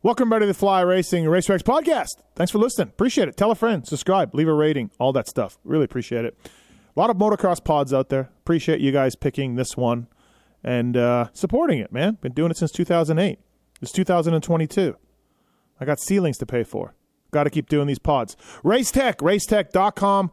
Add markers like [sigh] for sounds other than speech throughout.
Welcome back to the Fly Racing Racer X podcast. Thanks for listening. Appreciate it. Tell a friend, subscribe, leave a rating, all that stuff. Really appreciate it. A lot of motocross pods out there. Appreciate you guys picking this one and uh, supporting it, man. Been doing it since 2008. It's 2022. I got ceilings to pay for. Got to keep doing these pods. Racetech, racetech.com.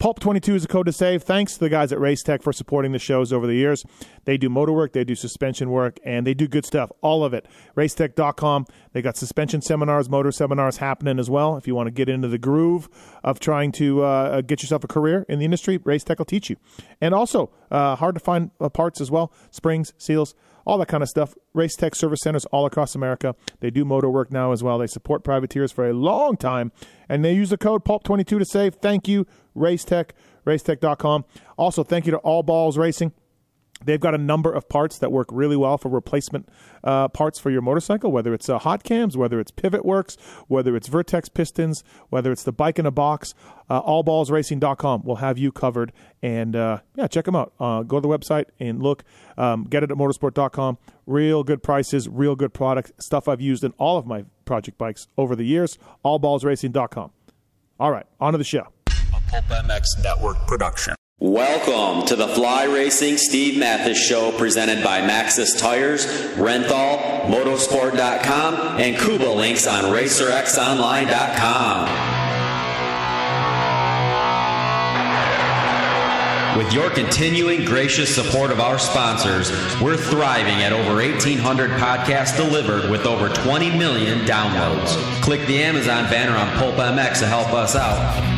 Pulp22 is a code to save. Thanks to the guys at Racetech for supporting the shows over the years. They do motor work, they do suspension work, and they do good stuff. All of it. Racetech.com. They got suspension seminars, motor seminars happening as well. If you want to get into the groove of trying to uh, get yourself a career in the industry, Racetech will teach you. And also, uh, hard to find uh, parts as well springs, seals all that kind of stuff. Race Tech service centers all across America. They do motor work now as well. They support privateers for a long time, and they use the code PULP22 to save. Thank you, Race Tech, racetech.com. Also, thank you to All Balls Racing. They've got a number of parts that work really well for replacement uh, parts for your motorcycle, whether it's uh, hot cams, whether it's pivot works, whether it's Vertex pistons, whether it's the bike in a box. Uh, allballsracing.com will have you covered. And uh, yeah, check them out. Uh, go to the website and look. Um, get it at motorsport.com. Real good prices, real good product. Stuff I've used in all of my project bikes over the years. Allballsracing.com. All right, on to the show. A Pulp MX Network production. Welcome to the Fly Racing Steve Matthes Show presented by Maxxis Tires, Renthal, Motorsport.com, and Kouba Links on RacerXOnline.com. With your continuing gracious support of our sponsors, we're thriving at over 1,800 podcasts delivered with over 20 million downloads. Click the Amazon banner on Pulp MX to help us out.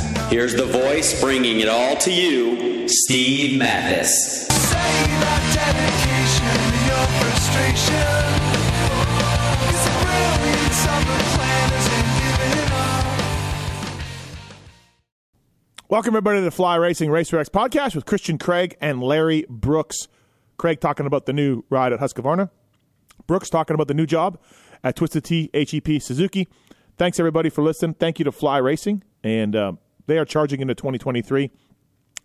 Here's the voice bringing it all to you, Steve Matthes. Welcome, everybody, to the Fly Racing Racer X podcast with Christian Craig and Larry Brooks. Craig talking about the new ride at Husqvarna. Brooks talking about the new job at Twisted T HEP Suzuki. Thanks, everybody, for listening. Thank you to Fly Racing. And uh, they are charging into 2023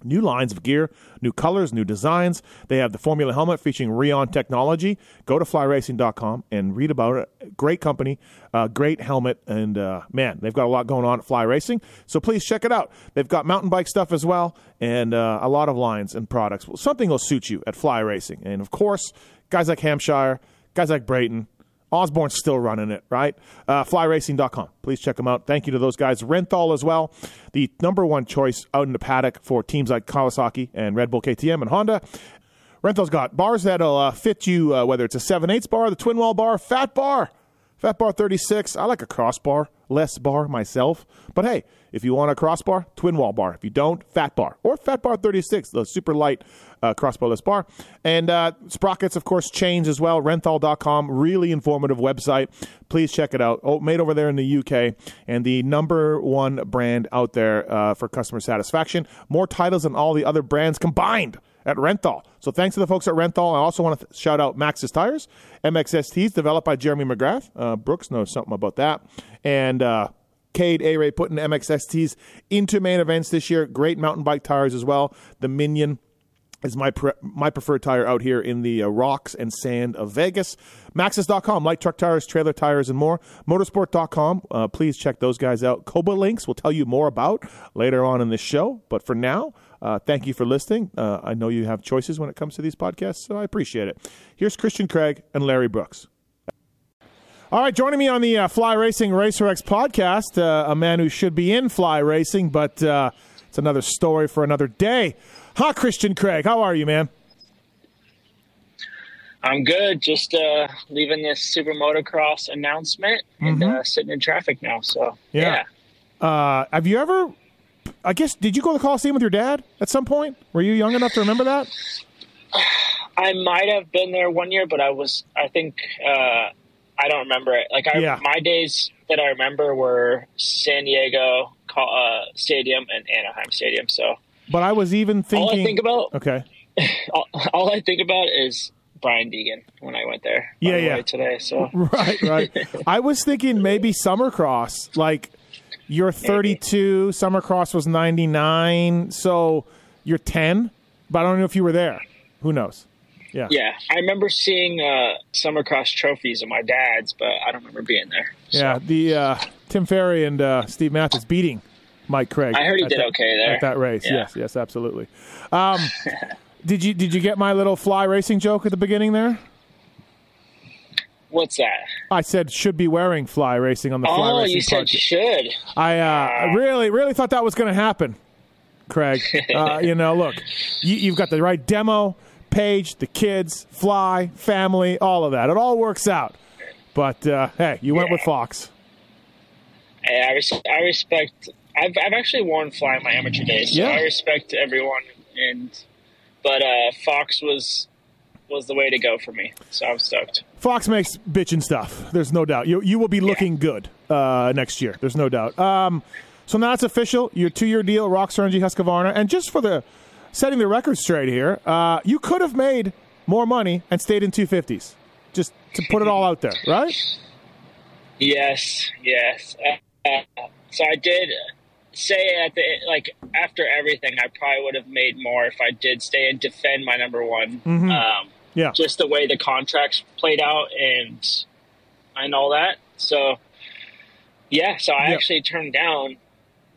new lines of gear, new colors, new designs. They have the Formula helmet featuring Rheon technology. Go to flyracing.com and read about it. Great company, uh, great helmet, and uh, man, they've got a lot going on at Fly Racing. So please check it out. They've got mountain bike stuff as well, and uh, a lot of lines and products. Something will suit you at Fly Racing, and of course, guys like Hampshire, guys like Brayton. Osborne's still running it, right? Uh, flyracing.com. Please check them out. Thank you to those guys. Renthal as well, the number one choice out in the paddock for teams like Kawasaki and Red Bull KTM and Honda. Renthal's got bars that'll uh, fit you, uh, whether it's a 7 8 bar, the twin wall bar, fat bar, fat bar 36. I like a crossbar, less bar myself. But hey, if you want a crossbar, twin wall bar. If you don't, fat bar or fat bar 36, the super light uh, crossbarless bar. And uh, sprockets, of course, chains as well. Renthal.com, really informative website. Please check it out. Oh, made over there in the UK and the number one brand out there uh, for customer satisfaction. More titles than all the other brands combined at Renthal. So thanks to the folks at Renthal. I also want to th- shout out Maxxis Tires, MXSTs, developed by Jeremy McGrath. Uh, Brooks knows something about that. And uh, Cade A-Ray putting MXSTs into main events this year. Great mountain bike tires as well. The Minion is my pre- my preferred tire out here in the uh, rocks and sand of Vegas. Maxxis.com, light truck tires, trailer tires, and more. Motorsport.com, uh, please check those guys out. Kouba Links will tell you more about later on in this show. But for now, uh, thank you for listening. Uh, I know you have choices when it comes to these podcasts, so I appreciate it. Here's Christian Craig and Larry Brooks. All right, joining me on the uh, Fly Racing Racer X podcast, uh, a man who should be in fly racing, but uh, it's another story for another day. Huh, Christian Craig, how are you, man? I'm good. Just uh, leaving this super motocross announcement and Mhm. uh, sitting in traffic now. So Yeah. yeah. Uh, have you ever? I guess did you go to the Coliseum with your dad at some point? Were you young enough to remember that? I might have been there one year, but I was, I think, uh, I don't remember it. Like I, Yeah. my days that I remember were San Diego uh, Stadium and Anaheim Stadium. So But I was even thinking. all I think about, okay. [laughs] all, all I think about is Brian Deegan when I went there. Yeah, yeah. Today, so [laughs] Right, right. [laughs] I was thinking maybe Summercross. Like you're 32, Summercross was 99, so you're 10. But I don't know if you were there. Who knows? Yeah. yeah, I remember seeing uh, Summercross trophies of my dad's, but I don't remember being there. So. Yeah, the uh, Tim Ferry and uh, Steve Matthes beating Mike Craig. I heard he did that- okay there. at that race. Yeah. Yes, yes, absolutely. Um, [laughs] did you did you get my little fly racing joke at the beginning there? What's that? I said should be wearing fly racing on the fly Oh, racing you said podcast. should. I uh, I really really thought that was going to happen, Craig. [laughs] Uh, you know, look, you, you've got the right demo page, the kids, fly, family, all of that. It all works out. But uh, hey, you went Yeah. with Fox. Hey, I, res- I respect. I've I've actually worn fly in my amateur days, so Yeah. I respect everyone. And but uh, Fox was was the way to go for me, so I'm stoked. Fox makes bitchin' stuff. There's no doubt. You you will be looking good uh, next year. There's no doubt. Um, so now it's official. Your two year deal, Rockstar Energy Husqvarna, and just for the setting the record straight here, uh, you could have made more money and stayed in 250s. Just to put it all out there, right? Yes, yes. Uh, uh, so I did say at the like after everything, I probably would have made more if I did stay and defend my number one. Um, Yeah. just the way the contracts played out and and all that. So yeah, so I Yeah. actually turned down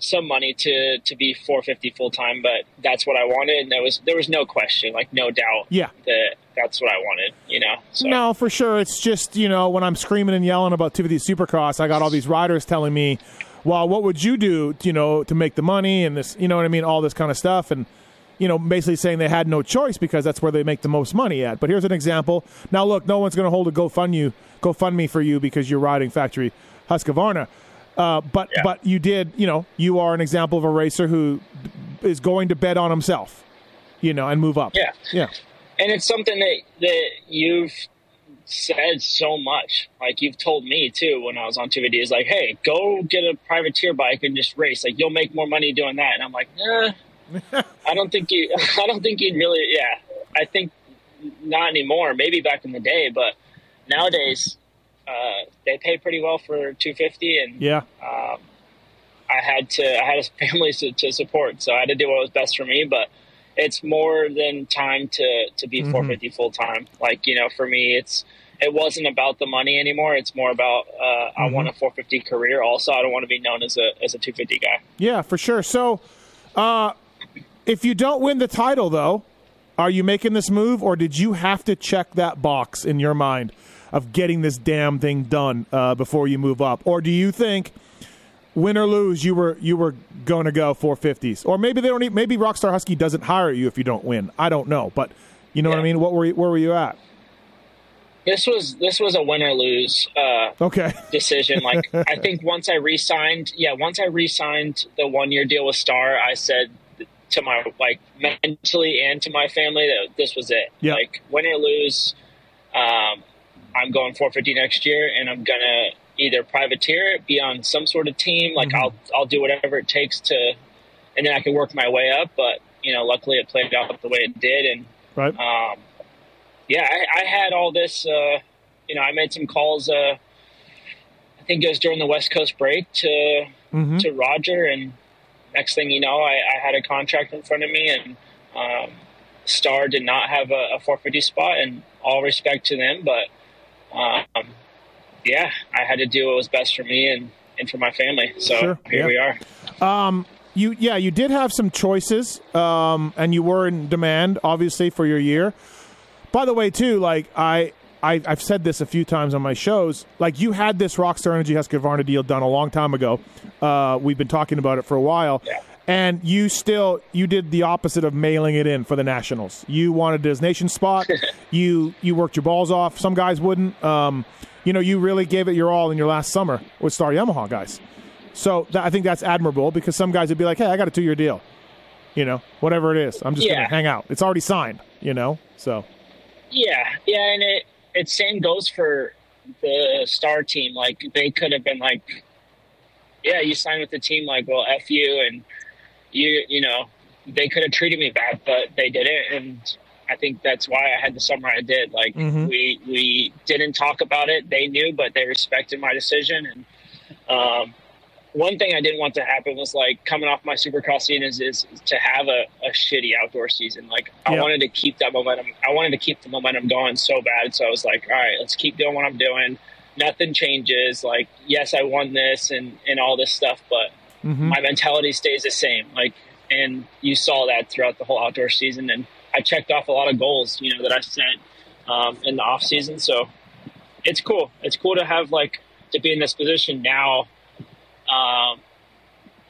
some money to to be 450 full time, but that's what I wanted, and there was there was no question, like no doubt, Yeah. that that's what I wanted. You know, so No, for sure. It's just, you know, when I'm screaming and yelling about two of these Supercross, I got all these riders telling me, well, what would you do, you know, to make the money and this, you know what I mean, all this kind of stuff. And, you know, basically saying they had no choice because that's where they make the most money at. But here's an example. Now, look, no one's going to hold a GoFund you, GoFundMe for you because you're riding factory Husqvarna. Uh, but Yeah. but you did, you know, you are an example of a racer who is going to bet on himself, you know, and move up. Yeah. Yeah. and it's something that that you've said so much. Like you've told me too when I was on two videos, like, "Hey, go get a privateer bike and just race. Like you'll make more money doing that." And I'm like, "Nah, I don't think you. [laughs] I don't think you'd really. Yeah, I think not anymore. Maybe back in the day, but nowadays uh, they pay pretty well for 250 and Yeah. I had to I had a [laughs] family to, to support, so I had to do what was best for me. But it's more than time to to be 450 full time. Like you know, for me, it's it wasn't about the money anymore. It's more about uh, I want a 450 career. Also, I don't want to be known as a as a 250 guy. Yeah, for sure. So, uh, if you don't win the title, though, are you making this move, or did you have to check that box in your mind of getting this damn thing done uh, before you move up, or do you think, win or lose, you were you were going to go 450s, or maybe they don't. Even, maybe Rockstar Husky doesn't hire you if you don't win. I don't know, but you know what I mean. What were you, where were you at? This was this was a win or lose uh, Okay, [laughs] decision. Like I think once I re-signed, yeah, once I re-signed the one year deal with Star, I said to my like mentally and to my family that this was it. Yeah. Like win or lose, um, I'm going 450 next year, and I'm gonna either privateer it, be on some sort of team. Like I'll I'll do whatever it takes to, and then I can work my way up. But you know, luckily it played out the way it did, and right. um, yeah, I, I had all this. Uh, you know, I made some calls. Uh, I think it was during the West Coast break to Mhm. to Roger, and next thing you know, I, I had a contract in front of me, and um, Star did not have a, a 450 spot, and all respect to them, but um, yeah, I had to do what was best for me and, and for my family. So Sure, here yeah. we are. you yeah you did have some choices um, and you were in demand obviously for your year by the way too like I, I i've said this a few times on my shows. Like you had this rockstar energy husqvarna deal done a long time ago. Uh, we've been talking about it for a while. Yeah. and you still you did the opposite of mailing it in for the nationals. You wanted a nation spot. [laughs] You you worked your balls off. Some guys wouldn't. Um, you know you really gave it your all in your last summer with star yamaha guys. So that, I think that's admirable because some guys would be like, "Hey, I got a two-year deal, you know, whatever it is. I'm just Yeah. gonna hang out. It's already signed, you know." So. Yeah, yeah, and it it same goes for the star team. Like they could have been like, yeah, you signed with the team. Like, well, f you, and you, you know, they could have treated me bad, but they didn't, and I think that's why I had the summer I did. Like Mm-hmm. we we didn't talk about it. They knew, but they respected my decision. And um, one thing I didn't want to happen was like coming off my Supercross season is, is to have a, a shitty outdoor season. Like I Yeah. wanted to keep that momentum. I wanted to keep the momentum going so bad. So I was like, all right, let's keep doing what I'm doing. Nothing changes. Like yes, I won this and and all this stuff, but Mm-hmm. my mentality stays the same. Like, and you saw that throughout the whole outdoor season. And I checked off a lot of goals, you know, that I set um, in the off season. So it's cool. It's cool to have like to be in this position now. Um,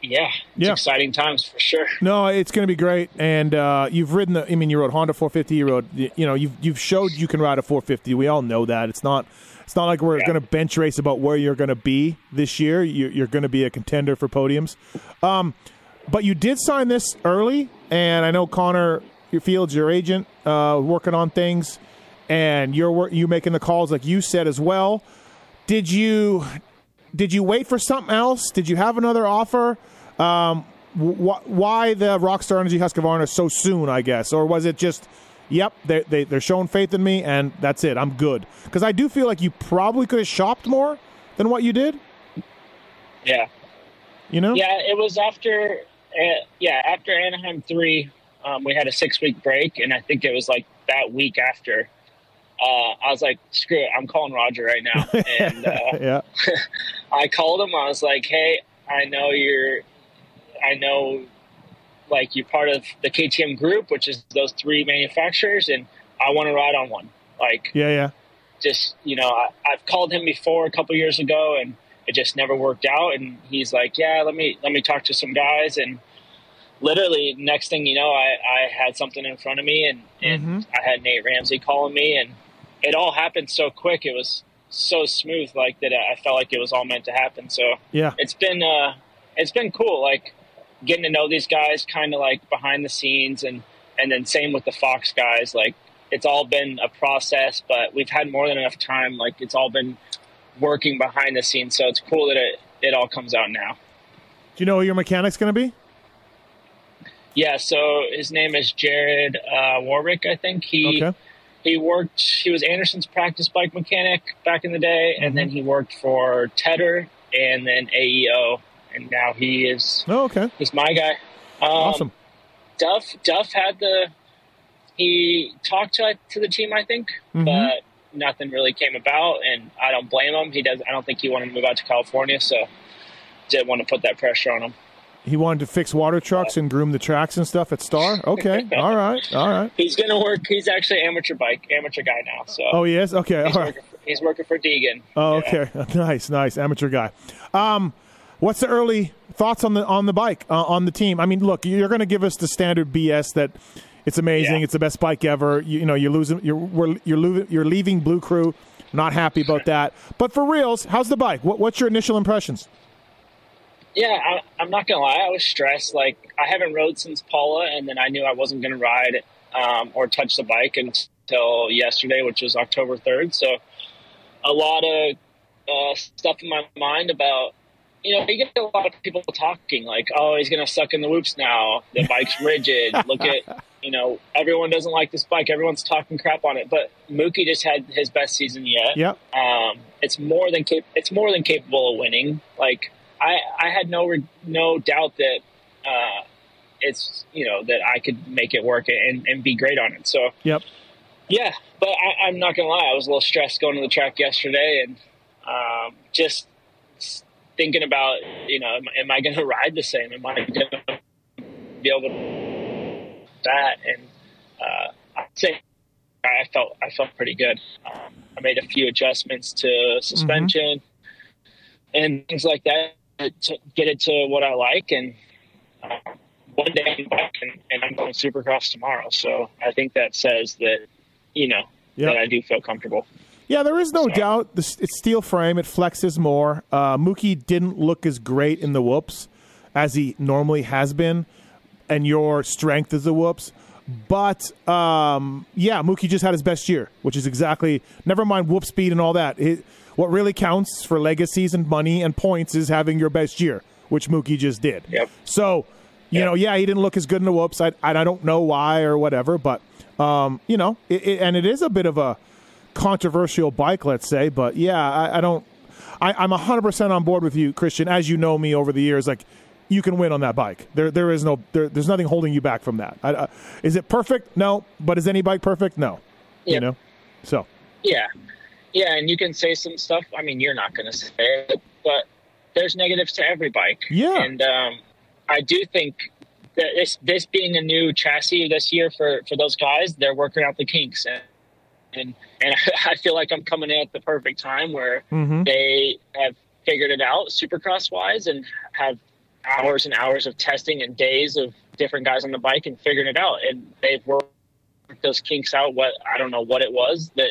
yeah, Yeah. exciting times for sure. No, it's going to be great. And uh, you've ridden the. I mean, you rode Honda 450. You rode. You know, you've you've showed you can ride a 450. We all know that. It's not. It's not like we're Yeah. going to bench race about where you're going to be this year. You're, you're going to be a contender for podiums. Um, but you did sign this early, and I know Connor your Fields, your agent, uh, working on things, and you're you making the calls like you said as well. Did you did you wait for something else? Did you have another offer? Um, wh- why the Rockstar Energy Husqvarna so soon? I guess, or was it just, yep, they, they they're showing faith in me, and that's it. I'm good because I do feel like you probably could have shopped more than what you did. Yeah. You know? Yeah, it was after, uh, yeah, after Anaheim three, um, we had a six week break, and I think it was like that week after. Uh, I was like, screw it, I'm calling Roger right now, [laughs] and uh, yeah. [laughs] I called him. I was like, hey, I know you're, I know, like you're part of the KTM group, which is those three manufacturers, and I want to ride on one. Like, Yeah. Yeah. just you know, I, I've called him before a couple years ago, and it just never worked out. And he's like, yeah, let me let me talk to some guys, and literally next thing you know, I, I had something in front of me, and and mm-hmm. I had Nate Ramsey calling me, and it all happened so quick. It was so smooth, like that. I felt like it was all meant to happen. So Yeah. it's been uh, it's been cool, like getting to know these guys, kind of like behind the scenes, and and then same with the Fox guys. Like it's all been a process, but we've had more than enough time. Like it's all been working behind the scenes, so it's cool that it it all comes out now. Do you know who your mechanic's going to be? Yeah, so his name is Jared uh, Warwick. I think he Okay. He worked. He was Anderson's practice bike mechanic back in the day, and then he worked for Tedder and then AEO, and now he is Oh, okay. he's my guy. Um, Awesome. Duff Duff had the he talked to to the team, I think, Mm-hmm. but nothing really came about, and I don't blame him. He does. I don't think he wanted to move out to California, so didn't want to put that pressure on him. He wanted to fix water trucks and groom the tracks and stuff at Star. Okay. [laughs] All right. All right. He's gonna work. He's actually amateur bike amateur guy now, so Oh, he is? Okay. he's, All right. working for, he's working for Deegan. Oh, Yeah. okay. [laughs] Nice, nice. Amateur guy. Um, what's the early thoughts on the on the bike uh, on the team? I mean, look, you're going to give us the standard BS that it's amazing, Yeah. it's the best bike ever. You, you know, you're losing, you're we're, you're losing, you're leaving Blue Crew. Not happy about that. But for reals, how's the bike? What, what's your initial impressions? Yeah, I, I'm not gonna lie. I was stressed. Like I haven't rode since Pala, and then I knew I wasn't gonna ride um, or touch the bike until yesterday, which was October 3rd. So a lot of uh, stuff in my mind about. You know, you get a lot of people talking like, "Oh, he's gonna suck in the whoops now. The bike's [laughs] rigid. Look at, you know, everyone doesn't like this bike. Everyone's talking crap on it." But Mookie just had his best season yet Yep. um, it's more than cap- it's more than capable of winning. Like I, I had no no doubt that uh, it's you know that I could make it work and, and be great on it. So Yep. yeah, but I, I'm not gonna lie, I was a little stressed going to the track yesterday and um, just thinking about you know am, am I gonna [laughs] ride the same? Am I gonna be able to do that? And uh, I'd say I felt I felt pretty good. Um, I made a few adjustments to suspension and things like that to get it to what I like. And uh, one day I'm back and, and I'm going Supercross tomorrow. So I think that says that you know Yep. that I do feel comfortable. Yeah, there is no doubt. The, it's steel frame. It flexes more. Uh, Mookie didn't look as great in the whoops as he normally has been, and your strength is the whoops. But um, yeah, Mookie just had his best year, which is exactly. Never mind whoop speed and all that. It, what really counts for legacies and money and points is having your best year, which Mookie just did. Yep. So, you Yep. know, yeah, he didn't look as good in the whoops. I, I don't know why or whatever, but um, you know, it, it, and it is a bit of a controversial bike, let's say. But yeah, I, I don't. I, I'm 100% on board with you, Christian. As you know me over the years, like you can win on that bike. There, there is no, there, there's nothing holding you back from that. I, uh, is it perfect? No. But is any bike perfect? No. You know. So Yeah, yeah, and you can say some stuff. I mean, you're not going to say it, but there's negatives to every bike. Yeah. and um, I do think that this this being a new chassis this year for for those guys, they're working out the kinks, and and, and [laughs] I feel like I'm coming in at the perfect time where Mm-hmm. they have figured it out supercross wise and have hours and hours of testing and days of different guys on the bike and figuring it out and they've worked those kinks out what i don't know what it was that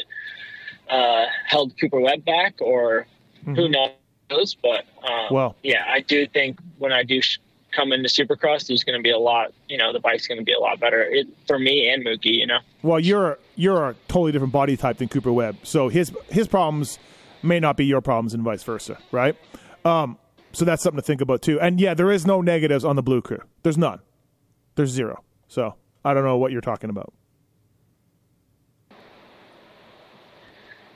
uh, held cooper webb back or who knows but um, Well- yeah i do think when i do sh- come into supercross there's going to be a lot you know the bike's going to be a lot better it, for me and mookie you know Well, you're you're a totally different body type than Cooper Webb, so his his problems may not be your problems, and vice versa, right? Um, so that's something to think about too. And yeah, there is no negatives on the Blue Crew. There's none. There's zero. So I don't know what you're talking about.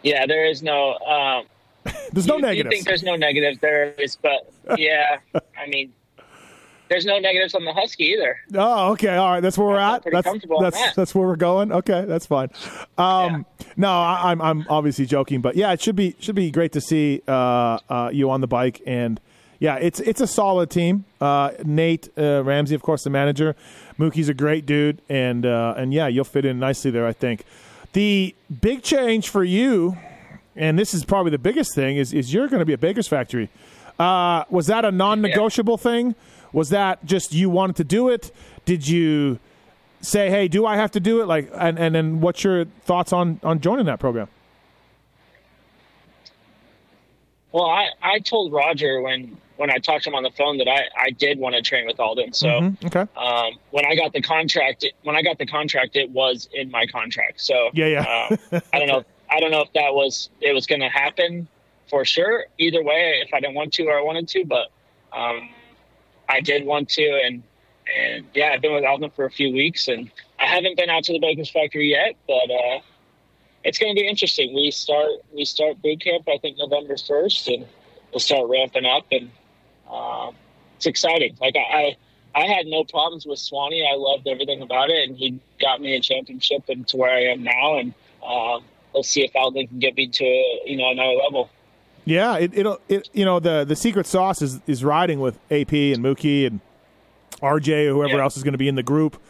Yeah there is no um, [laughs] There's no you, you think there's no negatives there is, but yeah, I mean, there's no negatives on the Husky either. Oh, okay. All right. That's where we're I'm at. That's that's that. that's where we're going. Okay, that's fine. Um, No, I, I'm I'm obviously joking, but yeah, it should be should be great to see uh, uh, you on the bike, and yeah, it's it's a solid team. Uh, Nate uh, Ramsey, of course, the manager. Mookie's a great dude, and uh, and yeah, you'll fit in nicely there. I think the big change for you, and this is probably the biggest thing, is is you're going to be a Baker's Factory. Uh, was that a non-negotiable thing? Was that just you wanted to do it? Did you say, "Hey, do I have to do it?" Like, and and then what's your thoughts on on joining that program? Well, I, I told Roger when when I talked to him on the phone that I, I did want to train with Aldon. So Mhm, Okay. um, when I got the contract, it, when I got the contract, it was in my contract. So Yeah, yeah. um, I don't know. I don't know if that was it was going to happen for sure. Either way, if I didn't want to or I wanted to, but um, I did want to, and and yeah, I've been with Aldon for a few weeks, and I haven't been out to the Baker's Factory yet, but uh, it's going to be interesting. We start we start boot camp I think November first, and we'll start ramping up, and um, it's exciting. Like I. I had no problems with Swanny. I loved everything about it, and he got me a championship and to where I am now. And um, let's see if Aldon can get me to you know another level. Yeah, it it'll it you know the the secret sauce is is riding with AP and Mookie and RJ or whoever Yeah. else is going to be in the group.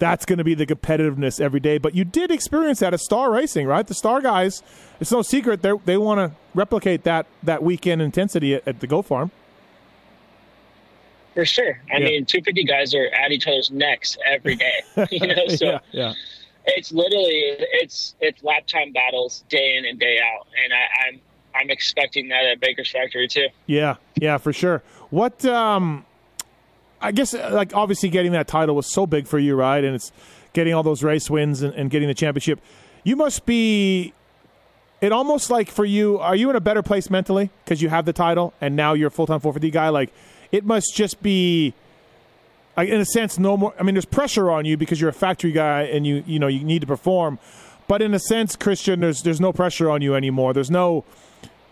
That's going to be the competitiveness every day. But you did experience that at Star Racing, right? The Star guys, it's no secret they they want to replicate that that weekend intensity at, at the Go Farm. For sure. I Yeah. mean, 250 guys are at each other's necks every day. [laughs] you [laughs] know, so yeah, yeah. it's literally it's it's lap time battles day in and day out, and I, I'm I'm expecting that at Baker's Factory too. Yeah, yeah, for sure. What um I guess uh, like obviously getting that title was so big for you, right? And it's getting all those race wins and, and getting the championship. You must be it almost like for you, are you in a better place mentally because you have the title and now you're a full time 450 guy? Like it must just be in a sense no more I mean there's pressure on you because you're a factory guy and you you know you need to perform. But in a sense, Christian, there's there's no pressure on you anymore. There's no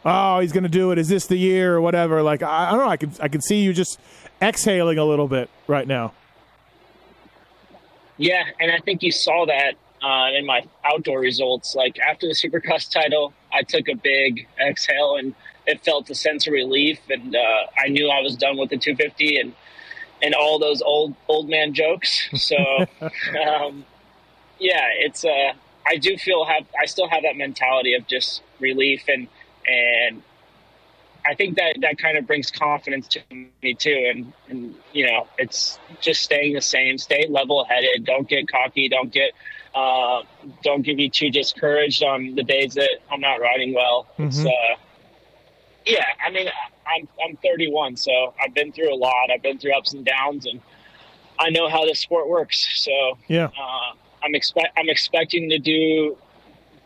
oh, he's going to do it. Is this the year or whatever? Like I, I don't know. I can I can see you just exhaling a little bit right now. Yeah, and I think you saw that uh, in my outdoor results. Like after the Supercross title, I took a big exhale, and it felt a sense of relief. And uh, I knew I was done with the 250 and and all those old old man jokes. So, [laughs] um, yeah, it's. Uh, I do feel have. I still have that mentality of just relief and and I think that that kind of brings confidence to me too. And, and you know, it's just staying the same, stay level headed. Don't get cocky. Don't get, uh, don't get me too discouraged on the days that I'm not riding well. It's, uh, yeah, I mean, I'm, I'm 31, so I've been through a lot. I've been through ups and downs and I know how this sport works. So, Yeah. uh, I'm expect I'm expecting to do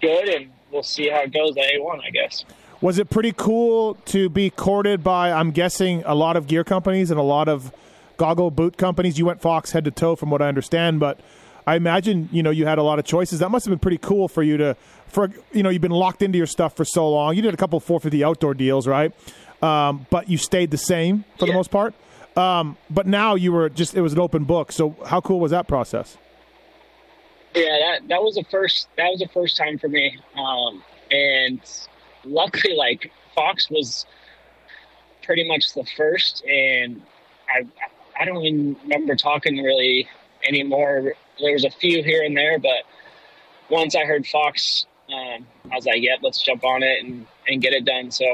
good, and we'll see how it goes at A1, I guess. Was it pretty cool to be courted by, I'm guessing, a lot of gear companies and a lot of goggle boot companies? You went Fox head to toe, from what I understand, but I imagine you know you had a lot of choices. That must have been pretty cool for you to, for you know, you've been locked into your stuff for so long. You did a couple 450 outdoor deals, right? Um, but you stayed the same for the most part. Um, but now you were just it was an open book. So how cool was that process? Yeah, that that was the first that was the first time for me. Um, and luckily, like Fox was pretty much the first, and I I don't even remember talking really anymore. There was a few here and there, but once I heard Fox, um, I was like, "Yep, let's jump on it and and get it done." So.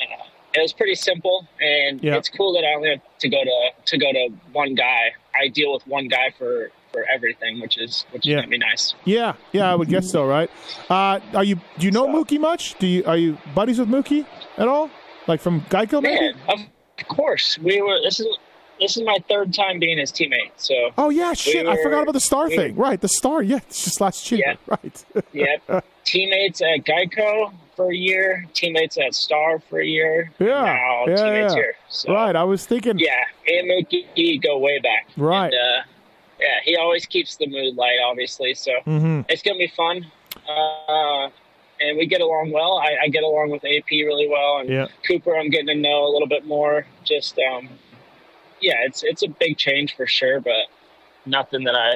Uh, it was pretty simple, and Yeah. it's cool that I only have to go to to go to one guy. I deal with one guy for for everything, which is which is gonna be nice. Yeah, yeah, I would guess so, right? Uh, are you do you know Mookie much? Do you are you buddies with Mookie at all? Like from Geico, maybe? Man, of course, we were. This is this is my third time being his teammate. So Oh yeah, shit! I were- forgot about the star we- thing. Right, the star. Yeah, it's just last year. Yeah. [laughs] Right. yeah, teammates at Geico for a year, teammates at Star for a year. Yeah, now yeah, teammates yeah. here. So, right. I was thinking. Yeah, me and Mookie go way back. Right. And, uh, yeah, he always keeps the mood light, obviously. So Mhm. it's gonna be fun. Uh, and we get along well. I, I get along with AP really well, and Yeah. Cooper, I'm getting to know a little bit more. Just, um, yeah, it's it's a big change for sure, but nothing that I,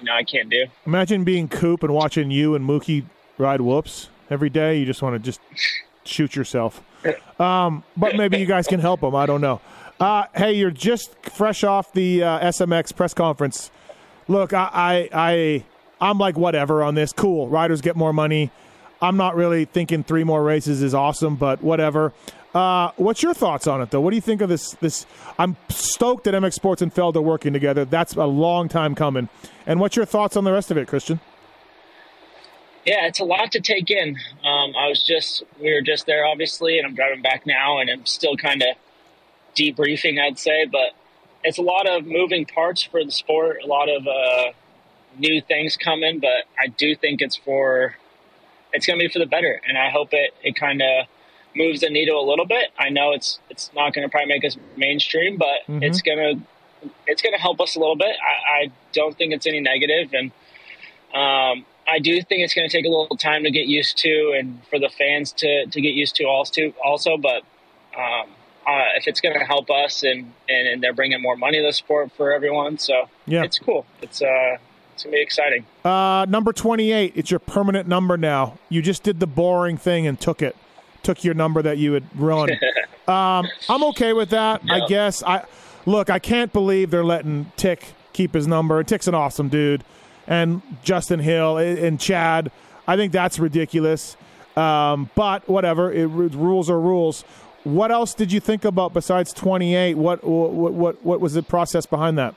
you know, I can't do. Imagine being Coop and watching you and Mookie ride whoops every day. You just want to just [laughs] shoot yourself. Um, but maybe you guys can help him. I don't know. Uh, hey, you're just fresh off the uh, SMX press conference. Look, I, I, I, I'm like whatever on this. Cool, riders get more money. I'm not really thinking three more races is awesome, but whatever. Uh, what's your thoughts on it, though? What do you think of this? This I'm stoked that MX Sports and Feld are working together. That's a long time coming. And what's your thoughts on the rest of it, Christian? Yeah, it's a lot to take in. Um, I was just, we were just there, obviously, and I'm driving back now, and I'm still kind of debriefing, I'd say. But it's a lot of moving parts for the sport, a lot of uh, new things coming. But I do think it's for, it's going to be for the better, and I hope it it kind of moves the needle a little bit. I know it's it's not going to probably make us mainstream, but it's gonna it's gonna help us a little bit. I, I don't think it's any negative, and um, I do think it's going to take a little time to get used to, and for the fans to, to get used to also. Also, but um, uh, if it's going to help us, and, and and they're bringing more money to the sport for everyone, so Yeah. it's cool. It's uh, it's gonna be exciting. Uh, number 28. It's your permanent number now. You just did the boring thing and took it. Took your number that you had run. [laughs] um, I'm okay with that. I guess. I look. I can't believe they're letting Tick keep his number. Tick's an awesome dude, and Justin Hill and and Chad. I think that's ridiculous. Um, but whatever. It, rules are rules. What else did you think about besides 28? What what what what was the process behind that?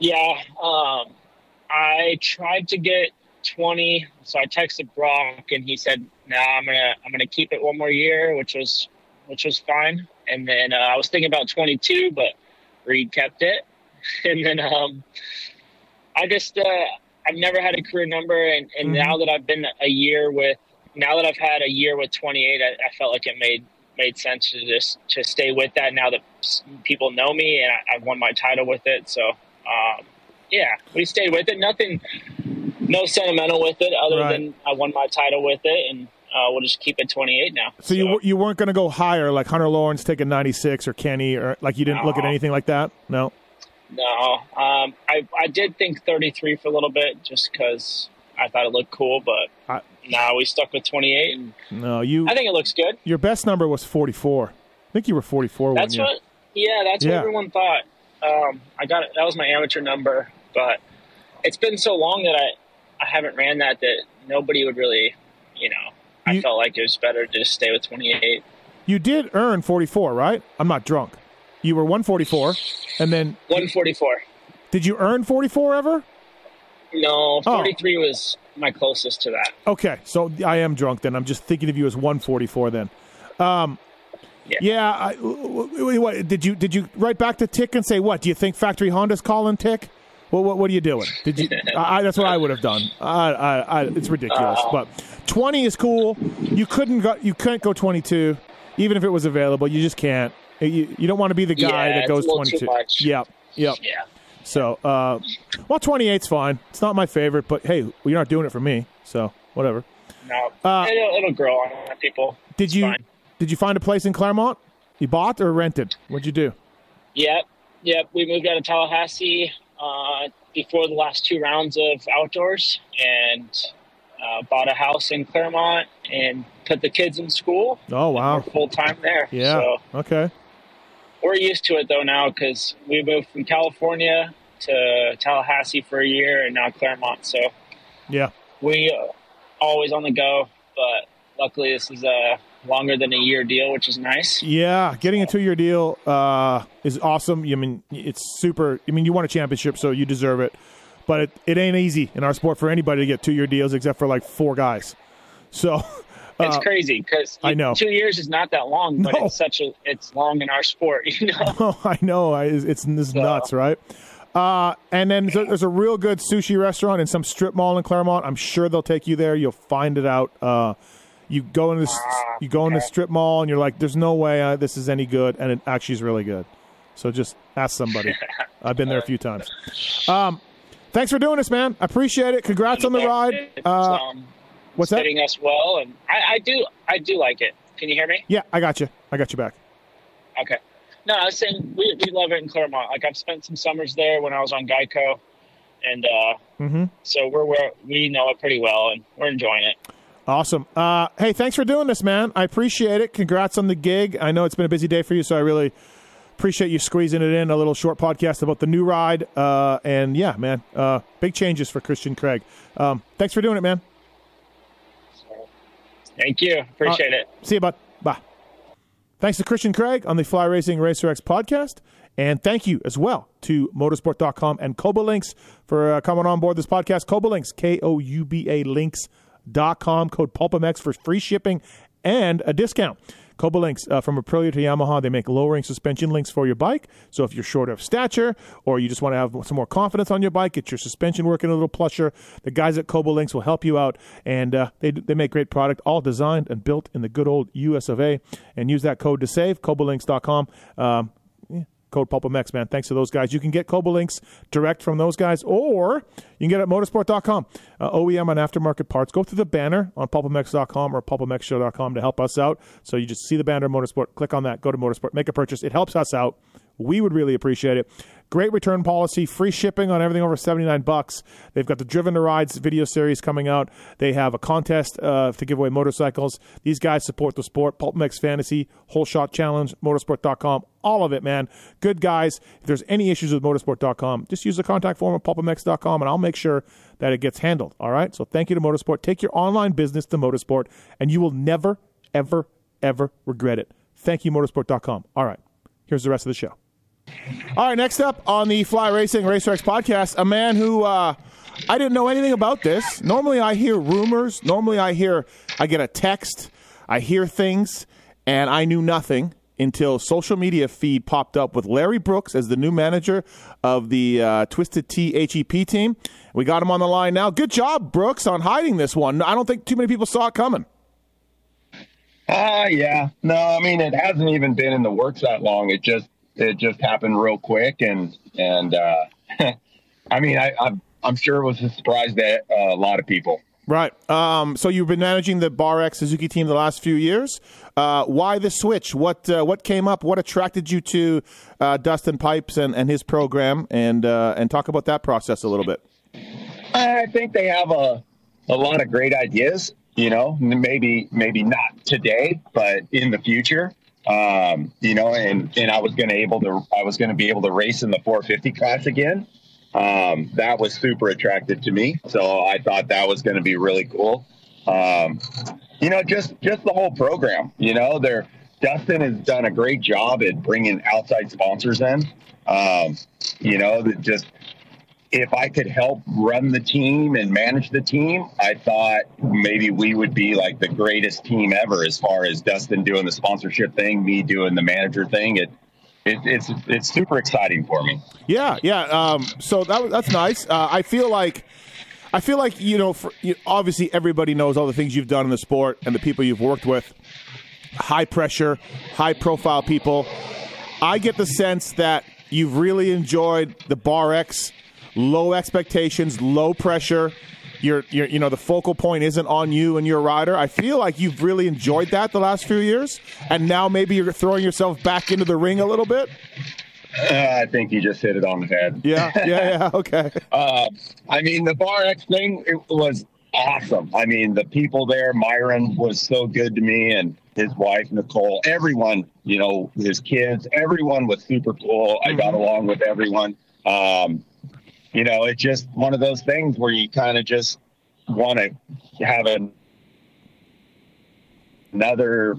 Yeah, um, I tried to get 20, so I texted Broc, and he said, "No, I'm gonna I'm gonna keep it one more year," which was which was fine. And then uh, I was thinking about 22, but Reed kept it. [laughs] And then um, I just uh, I've never had a career number, and, and now that I've been a year with now that I've had a year with 28, I, I felt like it made made sense to just to stay with that. Now that people know me, and I, I won my title with it, so um, yeah, we stayed with it. Nothing, no sentimental with it, other Right. than I won my title with it, and uh, we'll just keep it 28 now. So you you weren't going to go higher like Hunter Lawrence taking 96 or Kenny or like you didn't look at anything like that? No. No, um, I I did think 33 for a little bit just because I thought it looked cool, but I- now we stuck with 28, and No, you I think it looks good. your best number was 44. I think you were 44 That's when you what, yeah, that's Yeah. what everyone thought. Um, I got it. That was my amateur number, but it's been so long that I I haven't ran that that nobody would really, you know. I You- felt like it was better to just stay with 28. You did earn 44, right? I'm not drunk. You were 144 and then 144. did you earn 44 ever? No, Oh. 43 was my closest to that. Okay, so I am drunk then. I'm just thinking of you as 144 then. Um, Yeah. yeah. I, what, did you did you write back to Tick and say what? Do you think Factory Honda's calling Tick Well, what, what are you doing? Did you? [laughs] I, that's what I would have done. I, I, I, it's ridiculous, Uh. but twenty is cool. You couldn't go. You couldn't go twenty two, even if it was available. You just can't. You, you don't want to be the guy Yeah, that goes twenty much. Yep. Yep. Yeah. So, uh, well, 28's fine. It's not my favorite, but hey, you're not doing it for me, so whatever. No, Uh, it'll, it'll grow on people. Did It's you fine. did you find a place in Clermont? You bought or rented? What'd you do? Yep, yep. We moved out of Tallahassee uh, before the last two rounds of outdoors, and uh, bought a house in Clermont and put the kids in school. Oh wow, full time there. yeah, So okay, we're used to it though now because we moved from California to Tallahassee for a year and now Clermont. So yeah, we uh, always on the go, but luckily this is a longer than a year deal, which is nice. yeah. Getting a two year deal uh, is awesome. I mean, it's super. I mean, you won a championship, so you deserve it. But it, it ain't easy in our sport for anybody to get two year deals, except for like four guys. So [laughs] It's uh, crazy because I know. two years is not that long, but No. it's such a it's long in our sport. [laughs] You know, [laughs] Oh, I know. I, it's, it's nuts, right? Uh, and then there's a, there's a real good sushi restaurant in some strip mall in Clermont. I'm sure they'll take you there. You'll find it out. Uh, you go in this, you go in the strip mall, and you're like, "There's no way uh, this is any good," and it actually is really good. So just ask somebody. [laughs] I've been there a few times. Um, thanks for doing this, man. I appreciate it. Congrats on the ride. What's that? fitting us well, and I, I do I do like it. Can you hear me? Yeah, I got you. I got you back. Okay. No, I was saying we, we love it in Clermont. Like I've spent some summers there when I was on Geico, and uh, Mhm. so we're where we know it pretty well, and we're enjoying it. Awesome. Uh, hey, thanks for doing this, man. I appreciate it. Congrats on the gig. I know it's been a busy day for you, so I really appreciate you squeezing it in. A little short podcast about the new ride. Uh, and yeah, man, uh, big changes for Christian Craig. Um, thanks for doing it, man. Thank you. Appreciate it. See you, bud. Bye. Thanks to Christian Craig on the Fly Racing Racer X podcast. And thank you as well to motorsport.com and Koubalinks for uh, coming on board this podcast. Koubalinks, K O U B A links.com, code PulpMX for free shipping and a discount. Koubalinks uh, from Aprilia to Yamaha, they make lowering suspension links for your bike. So if you're short of stature or you just want to have some more confidence on your bike, get your suspension working a little plusher, the guys at Koubalinks will help you out. And uh, they, they make great product, all designed and built in the good old US of A. And use that code to save, koubalinks.com. Um, code PulpMX, man. Thanks to those guys. You can get Koubalinks direct from those guys, or you can get it at motorsport.com. Uh, OEM and aftermarket parts. Go through the banner on pulpmx.com or pulpmxshow.com to help us out. So you just see the banner Motorsport, click on that, go to Motorsport, make a purchase. It helps us out. We would really appreciate it. Great return policy, free shipping on everything over 79 bucks. They've got the Driven to Rides video series coming out. They have a contest uh, to give away motorcycles. These guys support the sport. Pulp Mix Fantasy, Whole Shot Challenge, motorsport.com, all of it, man. Good guys. If there's any issues with motorsport.com, just use the contact form at pulpmx.com and I'll make sure that it gets handled. All right? So thank you to Motorsport. Take your online business to Motorsport and you will never, ever, ever regret it. Thank you, motorsport.com. All right. Here's the rest of the show. All right, next up on the Fly Racing Racer X podcast, a man who uh, I didn't know anything about this. Normally, I hear rumors. Normally, I hear, I get a text, I hear things, and I knew nothing until social media feed popped up with Larry Brooks as the new manager of the uh, Twisted T HEP team. We got him on the line now. Good job, Brooks, on hiding this one. I don't think too many people saw it coming. Ah, yeah. No, I mean it hasn't even been in the works that long. It just it just happened real quick, and and uh, [laughs] I mean I I'm, I'm sure it was a surprise to uh, a lot of people. Right. Um, so you've been managing the Bar X Suzuki team the last few years. Uh, why the switch? What uh, what came up? What attracted you to uh, Dustin Pipes and, and his program? And uh, and talk about that process a little bit. I think they have a a lot of great ideas. You know, maybe maybe not today, but in the future. Um, you know, and and I was going to able to I was going to be able to race in the 450 class again. Um, that was super attractive to me, so I thought that was going to be really cool. Um, you know, just just the whole program. You know, they're Dustin has done a great job at bringing outside sponsors in. Um, you know, that just if I could help run the team and manage the team, I thought maybe we would be like the greatest team ever as far as Dustin doing the sponsorship thing, me doing the manager thing. It it, it's it's super exciting for me. Yeah, yeah. Um, so that that's nice. Uh, I feel like. I feel like you know, for, you, obviously everybody knows all the things you've done in the sport and the people you've worked with. High pressure, high profile people. I get the sense that you've really enjoyed the Bar X, low expectations, low pressure. You're, you're, you know, the focal point isn't on you and your rider. I feel like you've really enjoyed that the last few years, and now maybe you're throwing yourself back into the ring a little bit. Uh, I think you just hit it on the head. Yeah, yeah, yeah. [laughs] Okay. uh, I mean, the Bar X thing it was awesome. I mean, the people there, Myron was so good to me, and his wife Nicole, everyone, you know, his kids, everyone was super cool. I got along with everyone. Um, you know, it's just one of those things where you kind of just want to have an, another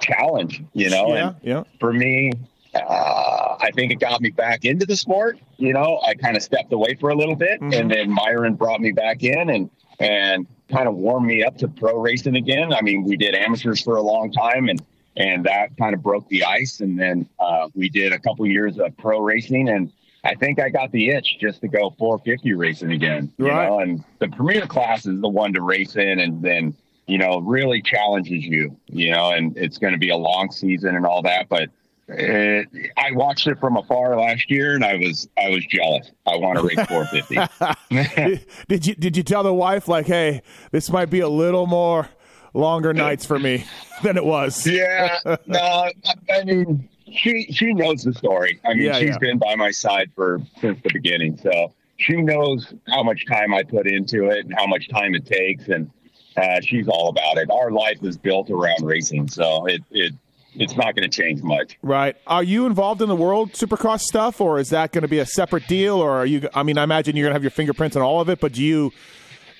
challenge, you know. Yeah, and yeah. for me, uh, I think it got me back into the sport. You know, I kind of stepped away for a little bit, and then Myron brought me back in and and kind of warmed me up to pro racing again. I mean, we did amateurs for a long time, and and that kind of broke the ice. And then uh, we did a couple years of pro racing, and I think I got the itch just to go 450 racing again. You Right. know, and the premier class is the one to race in, and then you know really challenges you. You know, and it's going to be a long season and all that, but. It, I watched it from afar last year, and I was I was jealous. I want to race 450. [laughs] [laughs] did you did you tell the wife like, hey, this might be a little more longer nights for me than it was? yeah, [laughs] no, I- I mean she she knows the story. I mean, Yeah, she's yeah. been by my side for since the beginning, so she knows how much time I put into it and how much time it takes, and uh, she's all about it. Our life is built around racing, so it it it's not going to change much. Right. Are you involved in the World Supercross stuff, or is that going to be a separate deal? Or are you? I mean, I imagine you're going to have your fingerprints on all of it. But do you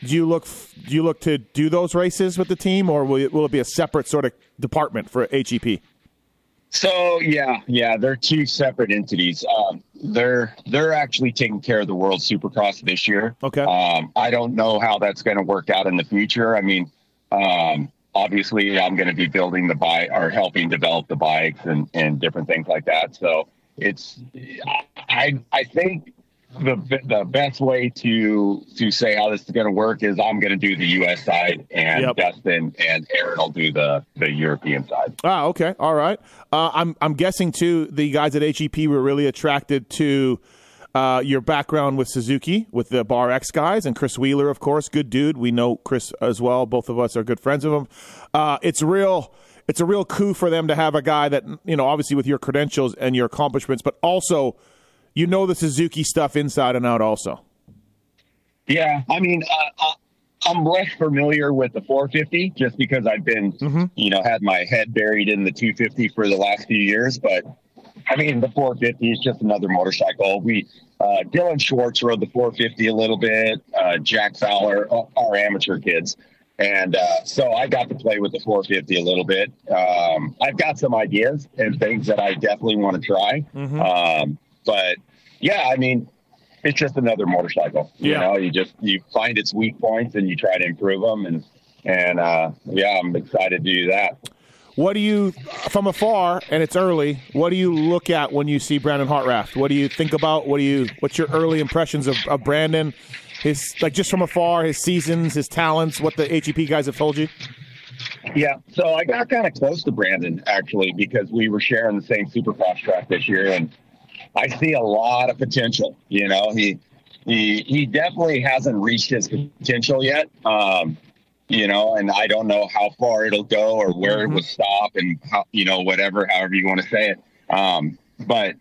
do you look do you look to do those races with the team, or will it, will it be a separate sort of department for HEP? So yeah, yeah, they're two separate entities. Um, they're they're actually taking care of the World Supercross this year. Okay. Um, I don't know how that's going to work out in the future. I mean, um, obviously, I'm going to be building the bike or helping develop the bikes and and different things like that. So it's I I think the the best way to to say how this is going to work is I'm going to do the U.S. side and Yep. Dustin and Aaron will do the the European side. Ah, okay, all right. Uh, I'm I'm guessing too. The guys at HEP were really attracted to uh, your background with Suzuki, with the Bar X guys, and Chris Wheeler, of course, good dude. We know Chris as well. Both of us are good friends of him. Uh, it's real. It's a real coup for them to have a guy that you know, obviously with your credentials and your accomplishments, but also you know the Suzuki stuff inside and out. Also, Yeah, I mean, uh, uh, I'm less familiar with the 450 just because I've been, you know, had my head buried in the 250 for the last few years. But I mean, the 450 is just another motorcycle. We, uh, Dilan Schwartz rode the 450 a little bit. Uh, Jack Fowler, uh, our amateur kids. And uh, so I got to play with the 450 a little bit. Um, I've got some ideas and things that I definitely want to try. Um, but yeah, I mean, it's just another motorcycle. You Yeah. know, you just you find its weak points and you try to improve them. And and uh, yeah, I'm excited to do that. what do you, from afar, and it's early? What do you look at when you see Brandon Hartranft? What do you think about? What do you? What's your early impressions of, of Brandon? His like just from afar, his seasons, his talents, what the HEP guys have told you. Yeah. So I got kind of close to Brandon actually because we were sharing the same supercross track this year, and I see a lot of potential. You know, he he he definitely hasn't reached his potential yet. Um, you know, and I don't know how far it'll go or where it will stop, and how you know whatever, however you want to say it. Um, but